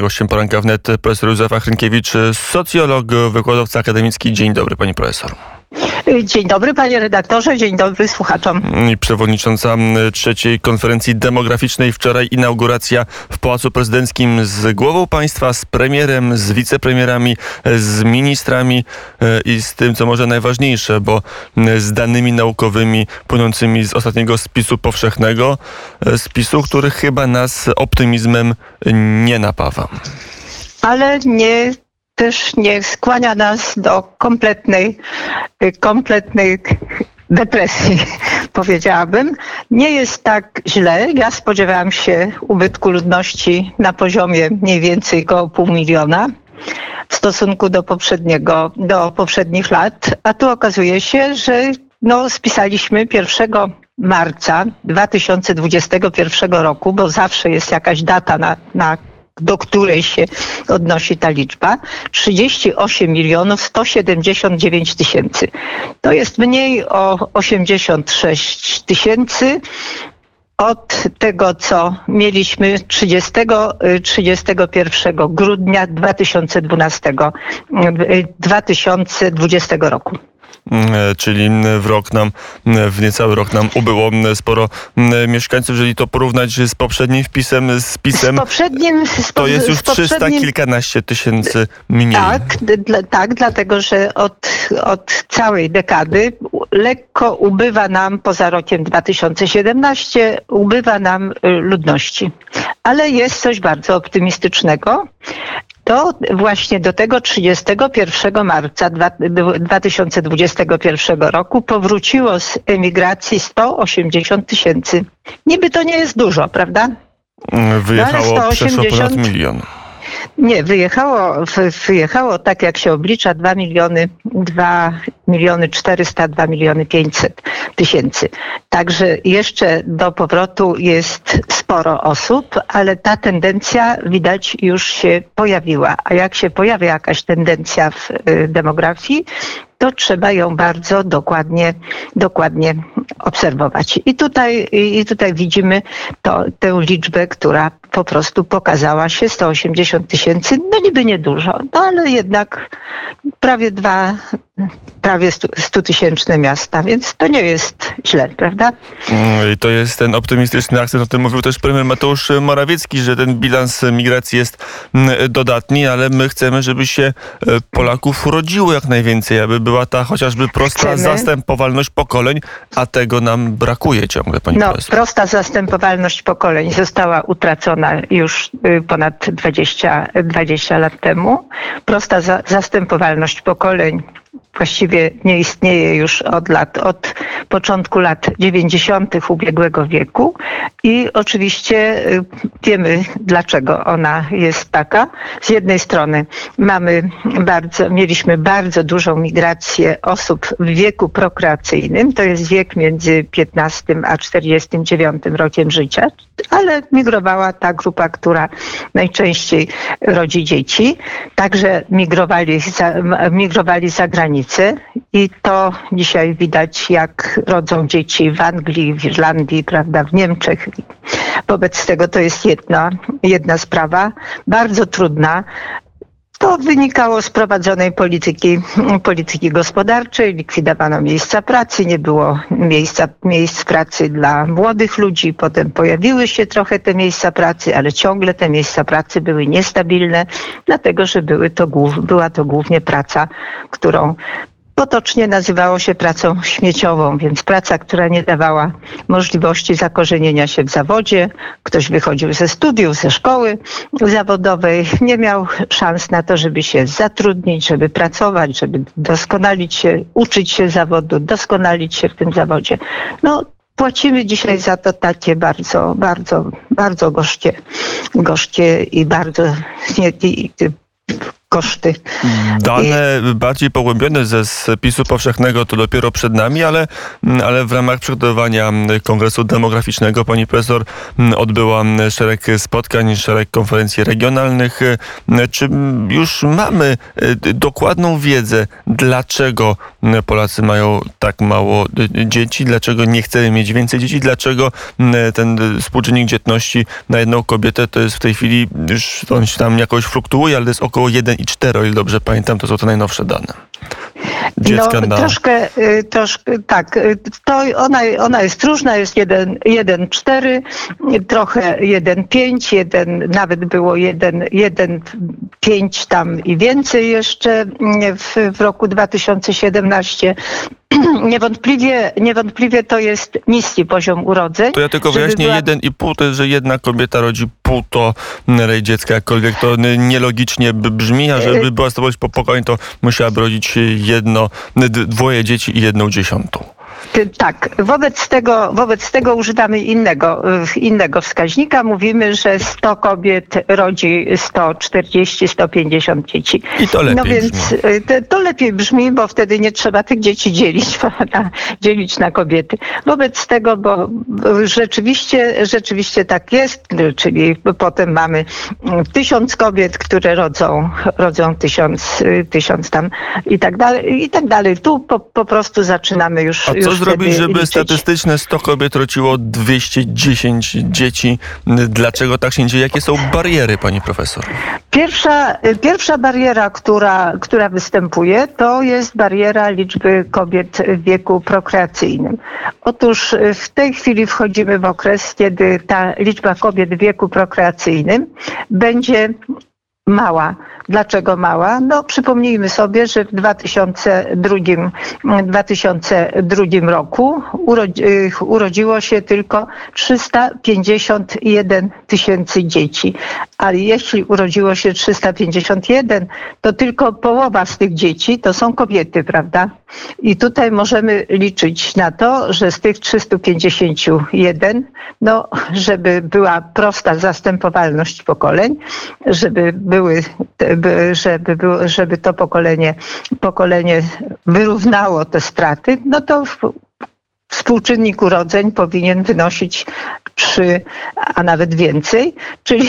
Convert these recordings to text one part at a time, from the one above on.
Gościem poranka wnet profesor Józef Achrynkiewicz, socjolog, wykładowca akademicki. Dzień dobry, pani profesor. Dzień dobry panie redaktorze, dzień dobry słuchaczom. I przewodnicząca trzeciej konferencji demograficznej. Wczoraj inauguracja w Pałacu Prezydenckim z głową państwa, z premierem, z wicepremierami, z ministrami e, i z tym, co może najważniejsze, bo z danymi naukowymi płynącymi z ostatniego spisu powszechnego, e, spisu, który chyba nas optymizmem nie napawa. Ale nie też nie skłania nas do kompletnej, kompletnej depresji, powiedziałabym. Nie jest tak źle. Ja spodziewałam się ubytku ludności na poziomie mniej więcej około pół miliona w stosunku do poprzedniego, do poprzednich lat, a tu okazuje się, że no, spisaliśmy 1 marca 2021 roku, bo zawsze jest jakaś data na, na do której się odnosi ta liczba, 38 milionów 179 tysięcy. To jest mniej o 86 tysięcy od tego, co mieliśmy 30, 31 grudnia 2012, 2020 roku. E, czyli w rok nam, w niecały rok nam ubyło sporo mieszkańców. Jeżeli to porównać z poprzednim wpisem, z pisem, z poprzednim, z to jest już trzysta kilkanaście tysięcy mniej. Tak, tak, dlatego że od, od całej dekady lekko ubywa nam, poza rokiem 2017, ubywa nam y, ludności. Ale jest coś bardzo optymistycznego to właśnie do tego 31 marca 2021 roku powróciło z emigracji 180 tysięcy. Niby to nie jest dużo, prawda? Wyjechało no, 180... przeszło ponad milion. Nie, wyjechało, wyjechało tak jak się oblicza 2 miliony, 2 miliony 400, 2 miliony 500 tysięcy. Także jeszcze do powrotu jest sporo osób, ale ta tendencja widać już się pojawiła. A jak się pojawia jakaś tendencja w y, demografii, to trzeba ją bardzo dokładnie, dokładnie obserwować. I tutaj, i tutaj widzimy to, tę liczbę, która po prostu pokazała się 180 tysięcy, no niby niedużo, no ale jednak prawie dwa, prawie stutysięczne miasta, więc to nie jest źle, prawda? Mm, I to jest ten optymistyczny akcent, o tym mówił też premier Mateusz Morawiecki, że ten bilans migracji jest mm, dodatni, ale my chcemy, żeby się e, Polaków urodziło jak najwięcej, aby była ta chociażby prosta chcemy. zastępowalność pokoleń, a tego nam brakuje ciągle, pani no, profesor. Prosta zastępowalność pokoleń została utracona już y, ponad 20, 20 lat temu. Prosta za, zastępowalność pokoleń właściwie nie istnieje już od lat, od początku lat 90. ubiegłego wieku i oczywiście y, wiemy, dlaczego ona jest taka. Z jednej strony mamy bardzo, mieliśmy bardzo dużą migrację osób w wieku prokreacyjnym, to jest wiek między 15 a 49 rokiem życia, ale migrowała ta grupa, która najczęściej rodzi dzieci. Także migrowali za, migrowali za granicę i to dzisiaj widać, jak rodzą dzieci w Anglii, w Irlandii, prawda, w Niemczech. Wobec tego to jest jedna, jedna sprawa, bardzo trudna, to wynikało z prowadzonej polityki, polityki gospodarczej, likwidowano miejsca pracy, nie było miejsca, miejsc pracy dla młodych ludzi, potem pojawiły się trochę te miejsca pracy, ale ciągle te miejsca pracy były niestabilne, dlatego że były to, była to głównie praca, którą potocznie nazywało się pracą śmieciową, więc praca, która nie dawała możliwości zakorzenienia się w zawodzie. Ktoś wychodził ze studiów, ze szkoły zawodowej, nie miał szans na to, żeby się zatrudnić, żeby pracować, żeby doskonalić się, uczyć się zawodu, doskonalić się w tym zawodzie. No, płacimy dzisiaj za to takie bardzo, bardzo, bardzo gorzkie, gorzkie i bardzo koszty. Dane bardziej pogłębione ze spisu powszechnego to dopiero przed nami, ale, ale w ramach przygotowywania Kongresu Demograficznego pani profesor odbyła szereg spotkań, szereg konferencji regionalnych. Czy już mamy dokładną wiedzę, dlaczego Polacy mają tak mało dzieci, dlaczego nie chcemy mieć więcej dzieci, dlaczego ten współczynnik dzietności na jedną kobietę to jest w tej chwili już on się tam jakoś fluktuuje, ale to jest około 1,4, o ile dobrze pamiętam, to są te najnowsze dane. Dziecka no, na... troszkę, y, troszkę, tak, y, to ona, ona jest różna, jest 1,4, trochę 1,5, jeden, nawet było 1,5 tam i więcej jeszcze w, w roku 2017. Niewątpliwie, niewątpliwie to jest niski poziom urodzeń. To ja tylko wyjaśnię, była... jeden i pół to jest, że jedna kobieta rodzi półtorej dziecka, jakkolwiek to nielogicznie brzmi, a żeby była stabilność po pokoleń, to musiałaby rodzić jedno, dwoje dzieci i jedną dziesiątą. Tak, wobec tego, wobec tego używamy innego, innego wskaźnika. Mówimy, że 100 kobiet rodzi 140-150 dzieci. I to lepiej No więc brzmi. To, to, lepiej brzmi, bo wtedy nie trzeba tych dzieci dzielić, prawda? dzielić na kobiety. Wobec tego, bo rzeczywiście, rzeczywiście tak jest, czyli potem mamy tysiąc kobiet, które rodzą, rodzą tysiąc, tysiąc tam i tak dalej, i tak dalej. Tu po, po prostu zaczynamy już. A co zrobić, żeby liczyć. statystyczne 100 kobiet rodziło 210 dzieci? Dlaczego tak się dzieje? Jakie są bariery, pani profesor? Pierwsza, pierwsza bariera, która, która występuje, to jest bariera liczby kobiet w wieku prokreacyjnym. Otóż w tej chwili wchodzimy w okres, kiedy ta liczba kobiet w wieku prokreacyjnym będzie mała. Dlaczego mała? No przypomnijmy sobie, że w 2002, 2002 roku urodzi, urodziło się tylko 351 tysięcy dzieci. Ale jeśli urodziło się 351, to tylko połowa z tych dzieci to są kobiety, prawda? I tutaj możemy liczyć na to, że z tych 351, no, żeby była prosta zastępowalność pokoleń, żeby były, żeby, żeby to pokolenie, pokolenie wyrównało te straty, no to współczynnik urodzeń powinien wynosić 3, a nawet więcej, czyli,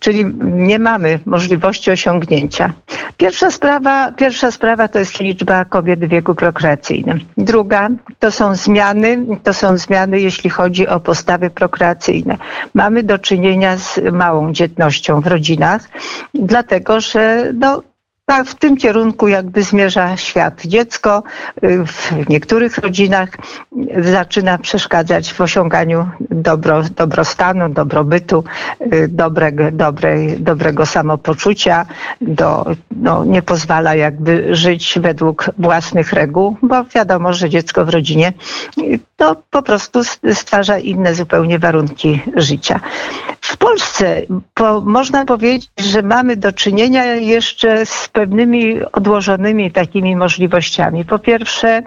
czyli nie mamy możliwości osiągnięcia. Pierwsza sprawa, pierwsza sprawa to jest liczba kobiet w wieku prokreacyjnym. Druga to są zmiany, to są zmiany, jeśli chodzi o postawy prokreacyjne. Mamy do czynienia z małą dzietnością w rodzinach, dlatego że no, tak, w tym kierunku jakby zmierza świat. Dziecko y, w niektórych rodzinach zaczyna przeszkadzać w osiąganiu dobro, dobrostanu, dobrobytu, y, dobrego, dobrej, dobrego samopoczucia, do, no, nie pozwala jakby żyć według własnych reguł, bo wiadomo, że dziecko w rodzinie y, to po prostu stwarza inne zupełnie warunki życia. W Polsce po, można powiedzieć, że mamy do czynienia jeszcze z pewnymi odłożonymi takimi możliwościami. Po pierwsze,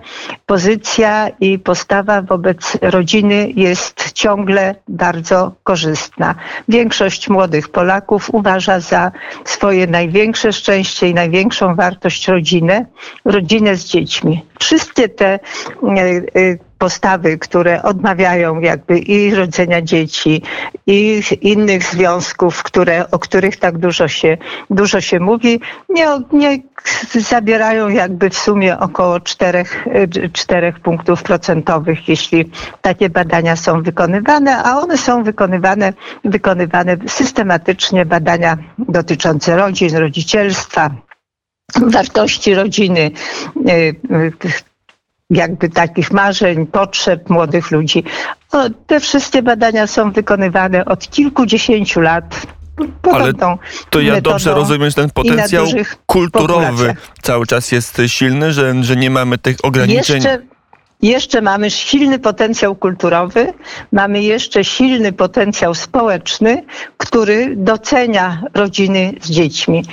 pozycja i postawa wobec rodziny jest ciągle bardzo korzystna. Większość młodych Polaków uważa za swoje największe szczęście i największą wartość rodzinę, rodzinę z dziećmi. Wszystkie te e, e, postawy, które odmawiają jakby i rodzenia dzieci, i innych związków, które, o których tak dużo się, dużo się mówi, nie, nie zabierają jakby w sumie około czterech, czterech punktów procentowych, jeśli takie badania są wykonywane, a one są wykonywane, wykonywane systematycznie, badania dotyczące rodzin, rodzicielstwa, wartości rodziny, jakby takich marzeń, potrzeb młodych ludzi. O, te wszystkie badania są wykonywane od kilkudziesięciu lat. Ale to ja dobrze rozumiem, że ten potencjał kulturowy cały czas jest silny, że, że nie mamy tych ograniczeń. Jeszcze, jeszcze mamy silny potencjał kulturowy, mamy jeszcze silny potencjał społeczny, który docenia rodziny z dziećmi.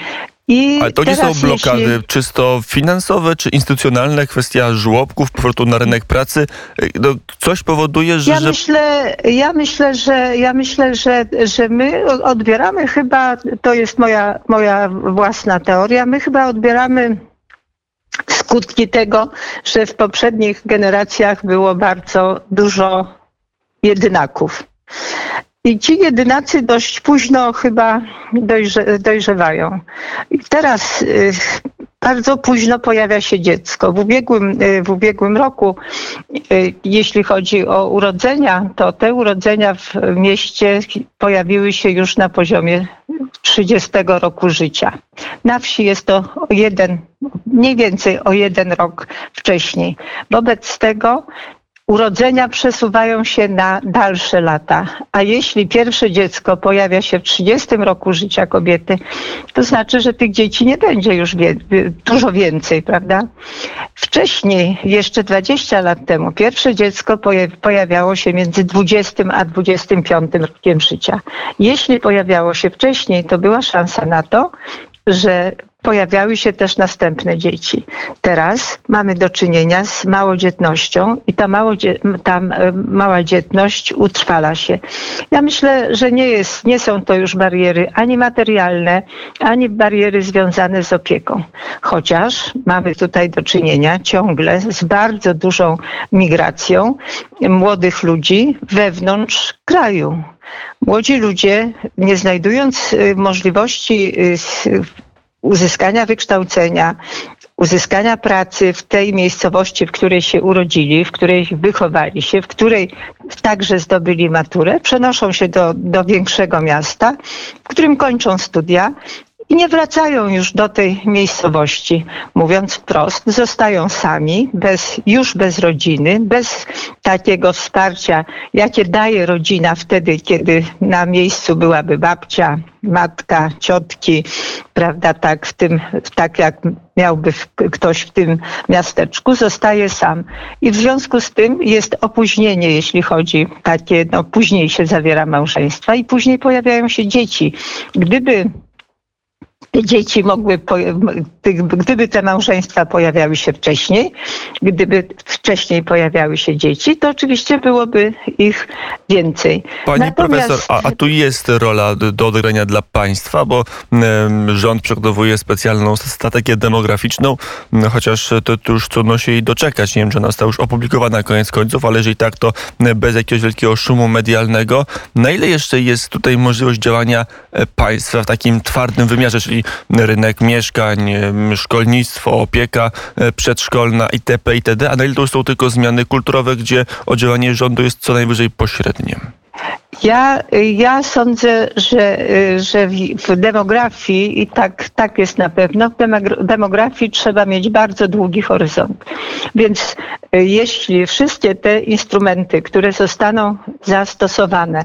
I Ale to nie są blokady jeśli... czysto finansowe czy instytucjonalne, kwestia żłobków, powrotu na rynek pracy. No, coś powoduje, że... Ja myślę, ja myślę, że, ja myślę że, że my odbieramy chyba, to jest moja, moja własna teoria, my chyba odbieramy skutki tego, że w poprzednich generacjach było bardzo dużo jedynaków. I ci jedynacy dość późno chyba dojrze, dojrzewają. I teraz y, bardzo późno pojawia się dziecko. W ubiegłym, y, w ubiegłym roku, y, jeśli chodzi o urodzenia, to te urodzenia w mieście pojawiły się już na poziomie 30 roku życia. Na wsi jest to o jeden, mniej więcej o jeden rok wcześniej. Wobec tego urodzenia przesuwają się na dalsze lata. A jeśli pierwsze dziecko pojawia się w 30 roku życia kobiety, to znaczy, że tych dzieci nie będzie już wie, dużo więcej, prawda? Wcześniej, jeszcze 20 lat temu, pierwsze dziecko pojawiało się między 20 a 25 rokiem życia. Jeśli pojawiało się wcześniej, to była szansa na to, że pojawiały się też następne dzieci. Teraz mamy do czynienia z małodzietnością i ta, małodzie, ta e, mała dzietność utrwala się. Ja myślę, że nie, jest, nie są to już bariery ani materialne, ani bariery związane z opieką. Chociaż mamy tutaj do czynienia ciągle z bardzo dużą migracją młodych ludzi wewnątrz kraju. Młodzi ludzie, nie znajdując e, możliwości e, uzyskania wykształcenia, uzyskania pracy w tej miejscowości, w której się urodzili, w której wychowali się, w której także zdobyli maturę, przenoszą się do, do większego miasta, w którym kończą studia i nie wracają już do tej miejscowości. Mówiąc wprost, zostają sami, bez, już bez rodziny, bez takiego wsparcia, jakie daje rodzina wtedy, kiedy na miejscu byłaby babcia, matka, ciotki, prawda, tak, w tym, tak jak miałby ktoś w tym miasteczku, zostaje sam. I w związku z tym jest opóźnienie, jeśli chodzi takie, no później się zawiera małżeństwa i później pojawiają się dzieci. Gdyby dzieci mogły, gdyby te małżeństwa pojawiały się wcześniej, gdyby wcześniej pojawiały się dzieci, to oczywiście byłoby ich więcej. Pani Natomiast... profesor, a, a, tu jest rola do odegrania dla państwa, bo rząd przygotowuje specjalną strategię demograficzną, chociaż to, to już trudno się jej doczekać. Nie wiem, czy ona została już opublikowana koniec końców, ale jeżeli tak, to bez jakiegoś wielkiego szumu medialnego. Na ile jeszcze jest tutaj możliwość działania e, państwa w takim twardym wymiarze, czyli rynek mieszkań, szkolnictwo, opieka e, przedszkolna itp. itd., a na ile to są tylko zmiany kulturowe, gdzie o działanie rządu jest co najwyżej pośrednie? Ja, ja sądzę, że, że w demografii, i tak, tak jest na pewno, w demografii trzeba mieć bardzo długi horyzont. Więc y, jeśli wszystkie te instrumenty, które zostaną zastosowane,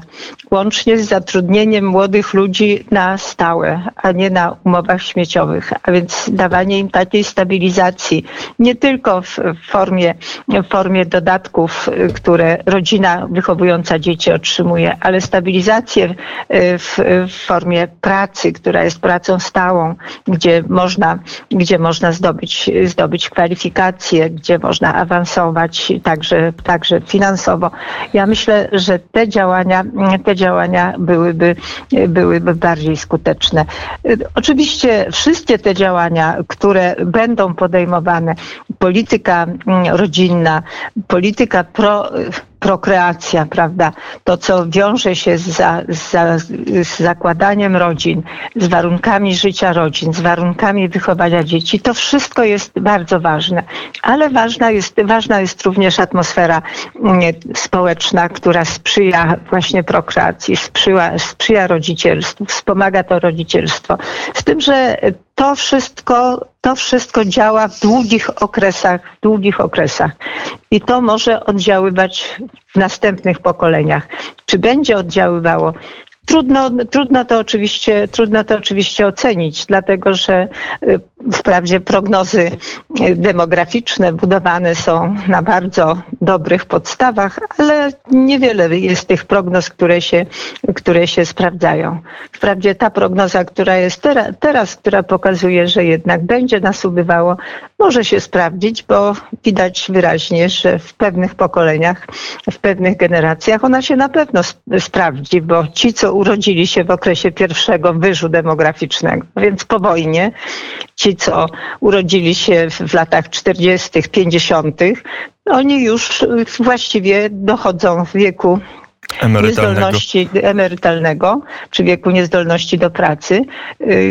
łącznie z zatrudnieniem młodych ludzi na stałe, a nie na umowach śmieciowych, a więc dawanie im takiej stabilizacji, nie tylko w formie, w formie dodatków, y, które rodzina wychowująca dzieci otrzymuje, ale stabilizację y, w, w formie pracy, która jest pracą stałą, gdzie można, gdzie można zdobyć, zdobyć kwalifikacje, gdzie można awansować także, także finansowo. Ja myślę, że te działania, te działania byłyby, byłyby bardziej skuteczne. Oczywiście wszystkie te działania, które będą podejmowane, polityka rodzinna, polityka pro prokreacja, prawda? To, co wiąże się z, za, z, z, zakładaniem rodzin, z warunkami życia rodzin, z warunkami wychowania dzieci, to wszystko jest bardzo ważne. Ale ważna jest, ważna jest również atmosfera mm, społeczna, która sprzyja właśnie prokreacji, sprzyja, sprzyja rodzicielstwu, wspomaga to rodzicielstwo. Z tym, że to wszystko, to wszystko działa w długich okresach, w długich okresach. I to może oddziaływać w następnych pokoleniach. Czy będzie oddziaływało Trudno, trudno, to oczywiście, trudno to oczywiście ocenić, dlatego że y, wprawdzie prognozy y, demograficzne budowane są na bardzo dobrych podstawach, ale niewiele jest tych prognoz, które się, które się sprawdzają. Wprawdzie ta prognoza, która jest teraz, teraz, która pokazuje, że jednak będzie nas ubywało, może się sprawdzić, bo widać wyraźnie, że w pewnych pokoleniach, w pewnych generacjach ona się na pewno sprawdzi, bo ci, co urodzili się w okresie pierwszego wyżu demograficznego, więc po wojnie, ci, co urodzili się w latach 40., 50., oni już właściwie dochodzą w wieku Emerytalnego. niezdolności emerytalnego, czy wieku niezdolności do pracy.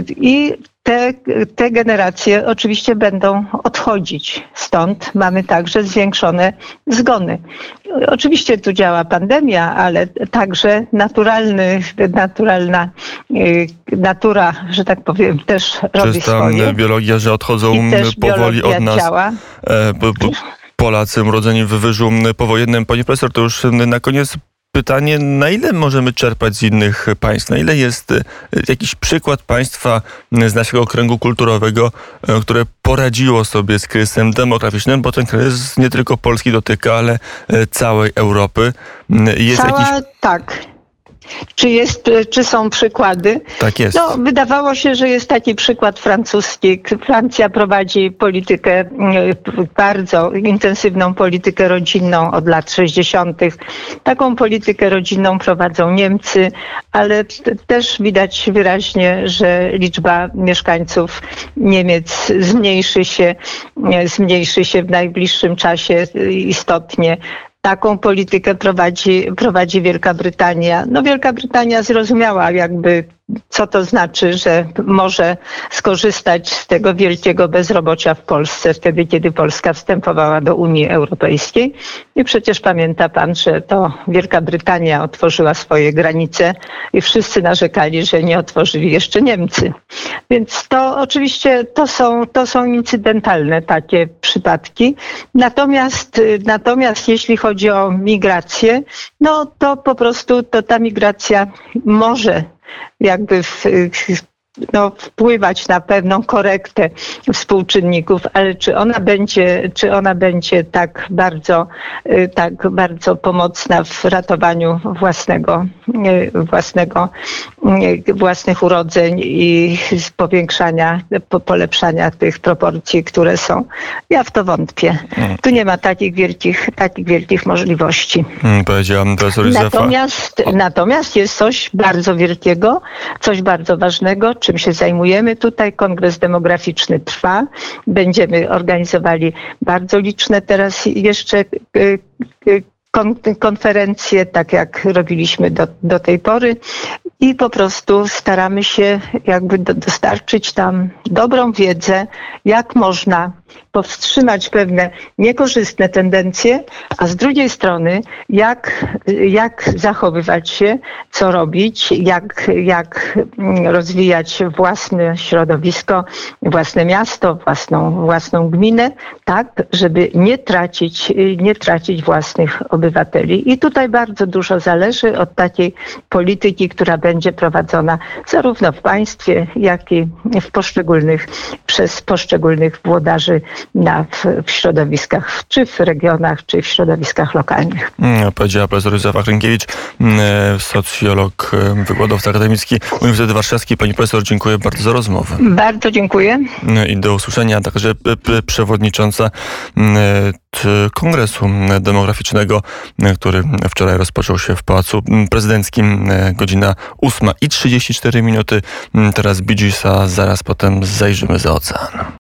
I te, te generacje oczywiście będą odchodzić. Stąd mamy także zwiększone zgony. Oczywiście tu działa pandemia, ale także naturalny, naturalna y, natura, że tak powiem, też robi Czysta swoje. biologia, że odchodzą powoli od nas. działa. E, Polacy urodzeni w wyżu powojennym. Pani profesor, to już na koniec pytanie, na ile możemy czerpać z innych państw? Na ile jest e, jakiś przykład państwa z naszego kręgu kulturowego, e, które poradziło sobie z kryzysem demograficznym, bo ten kryzys nie tylko Polski dotyka, ale całej Europy. Jest Cała, jakiś... tak. Czy, jest, czy są przykłady? Tak jest. No, wydawało się, że jest taki przykład francuski. Francja prowadzi politykę, mm, bardzo intensywną politykę rodzinną od lat 60. Taką politykę rodzinną prowadzą Niemcy, ale też widać wyraźnie, że liczba mieszkańców Niemiec zmniejszy się, nie, zmniejszy się w najbliższym czasie istotnie. Taką politykę prowadzi, prowadzi Wielka Brytania. No Wielka Brytania zrozumiała jakby, co to znaczy, że może skorzystać z tego wielkiego bezrobocia w Polsce, wtedy kiedy Polska wstępowała do Unii Europejskiej. I przecież pamięta pan, że to Wielka Brytania otworzyła swoje granice i wszyscy narzekali, że nie otworzyli jeszcze Niemcy. Więc to oczywiście to są, to są incydentalne takie przypadki. Natomiast, natomiast jeśli chodzi o migrację, no to po prostu to ta migracja może jakby w, no, wpływać na pewną korektę współczynników, ale czy ona będzie, czy ona będzie tak bardzo, y, tak bardzo pomocna w ratowaniu własnego, y, własnego, y, własnych urodzeń i powiększania, po- polepszania tych proporcji, które są. Ja w to wątpię. Tu nie ma takich wielkich, takich wielkich możliwości. Mm, Powiedziałam profesor Józefa. Natomiast, natomiast jest coś bardzo wielkiego, coś bardzo ważnego, czym się zajmujemy. Tutaj kongres demograficzny trwa. Będziemy organizowali bardzo liczne teraz jeszcze y, y, kon- konferencje, tak jak robiliśmy do, do tej pory. I po prostu staramy się jakby do, dostarczyć tam dobrą wiedzę, jak można powstrzymać pewne niekorzystne tendencje, a z drugiej strony jak, jak zachowywać się, co robić, jak, jak mm, rozwijać własne środowisko, własne miasto, własną, własną gminę, tak, żeby nie tracić, nie tracić własnych obywateli. I tutaj bardzo dużo zależy od takiej polityki, która będzie prowadzona zarówno w państwie, jak i w poszczególnych, przez poszczególnych włodarzy na, w, w środowiskach, czy w regionach, czy w środowiskach lokalnych. Mm, Powiedziała profesor Józefa Krękiewicz, mm, socjolog, e, wykładowca akademicki Uniwersytet Warszawski. Pani profesor, dziękuję bardzo za rozmowę. Bardzo dziękuję. Mm, I do usłyszenia także p- p- przewodnicząca t- Kongresu Demograficznego, mm, który wczoraj rozpoczął się w Pałacu Prezydenckim. E, Godzina 8 i 34 minuty. Mm, Teraz Bee Gees, a zaraz potem zajrzymy za ocean.